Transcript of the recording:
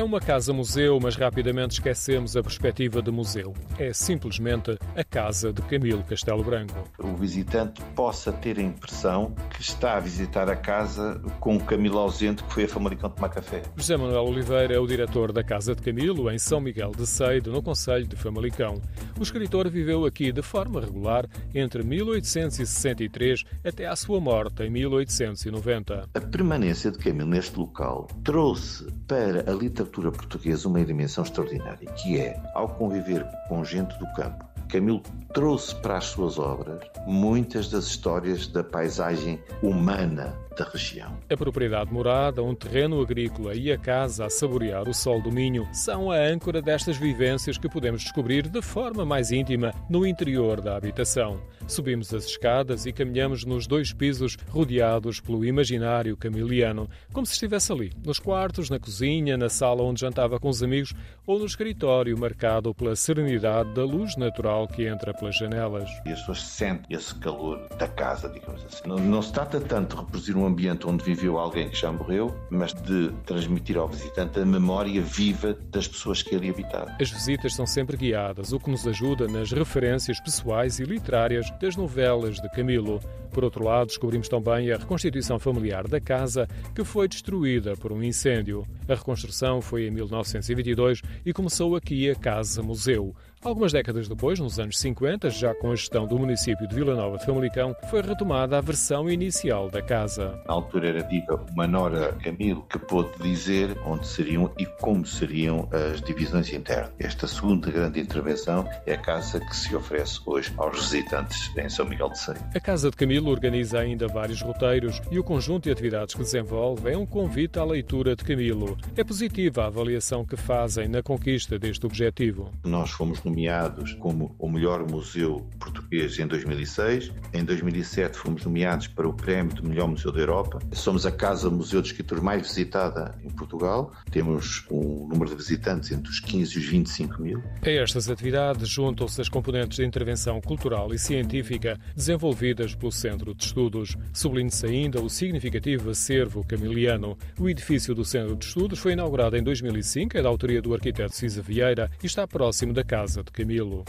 É uma casa-museu, mas rapidamente esquecemos a perspectiva de museu. É simplesmente a casa de Camilo Castelo Branco. O visitante possa ter a impressão que está a visitar a casa com o Camilo ausente que foi a Famalicão tomar café. José Manuel Oliveira é o diretor da Casa de Camilo, em São Miguel de Seido, no Conselho de Famalicão. O escritor viveu aqui de forma regular entre 1863 até à sua morte em 1890. A permanência de Camilo neste local trouxe para a literatura portuguesa uma dimensão extraordinária, que é, ao conviver com gente do campo, Camilo trouxe para as suas obras muitas das histórias da paisagem humana da região. A propriedade morada, um terreno agrícola e a casa a saborear o sol do Minho são a âncora destas vivências que podemos descobrir de forma mais íntima no interior da habitação. Subimos as escadas e caminhamos nos dois pisos rodeados pelo imaginário camiliano, como se estivesse ali, nos quartos, na cozinha, na sala onde jantava com os amigos ou no escritório marcado pela serenidade da luz natural que entra pelas janelas. E as pessoas sentem esse calor da casa, digamos assim. Não, não se trata tanto de reproduzir um ambiente onde viveu alguém que já morreu, mas de transmitir ao visitante a memória viva das pessoas que ali habitaram. As visitas são sempre guiadas, o que nos ajuda nas referências pessoais e literárias das novelas de Camilo. Por outro lado, descobrimos também a reconstituição familiar da casa, que foi destruída por um incêndio. A reconstrução foi em 1922 e começou aqui a Casa Museu. Algumas décadas depois, nos anos 50, já com a gestão do município de Vila Nova de Famalicão, foi retomada a versão inicial da casa. Na altura era viva uma Nora Camilo que pôde dizer onde seriam e como seriam as divisões internas. Esta segunda grande intervenção é a casa que se oferece hoje aos visitantes em São Miguel de Seio. A Casa de Camilo organiza ainda vários roteiros e o conjunto de atividades que desenvolve é um convite à leitura de Camilo. É positiva a avaliação que fazem na conquista deste objetivo. Nós fomos nomeados como o melhor museu português em 2006. Em 2007 fomos nomeados para o prémio de melhor museu da Europa. Somos a casa museu de escritores mais visitada em Portugal. Temos um número de visitantes entre os 15 e os 25 mil. A estas atividades juntam-se as componentes de intervenção cultural e científica desenvolvidas pelo Centro de Estudos. Sublinhe-se ainda o significativo acervo camiliano. O edifício do Centro de Estudos foi inaugurado em 2005, é da autoria do arquiteto Cisa Vieira e está próximo da casa de Camilo.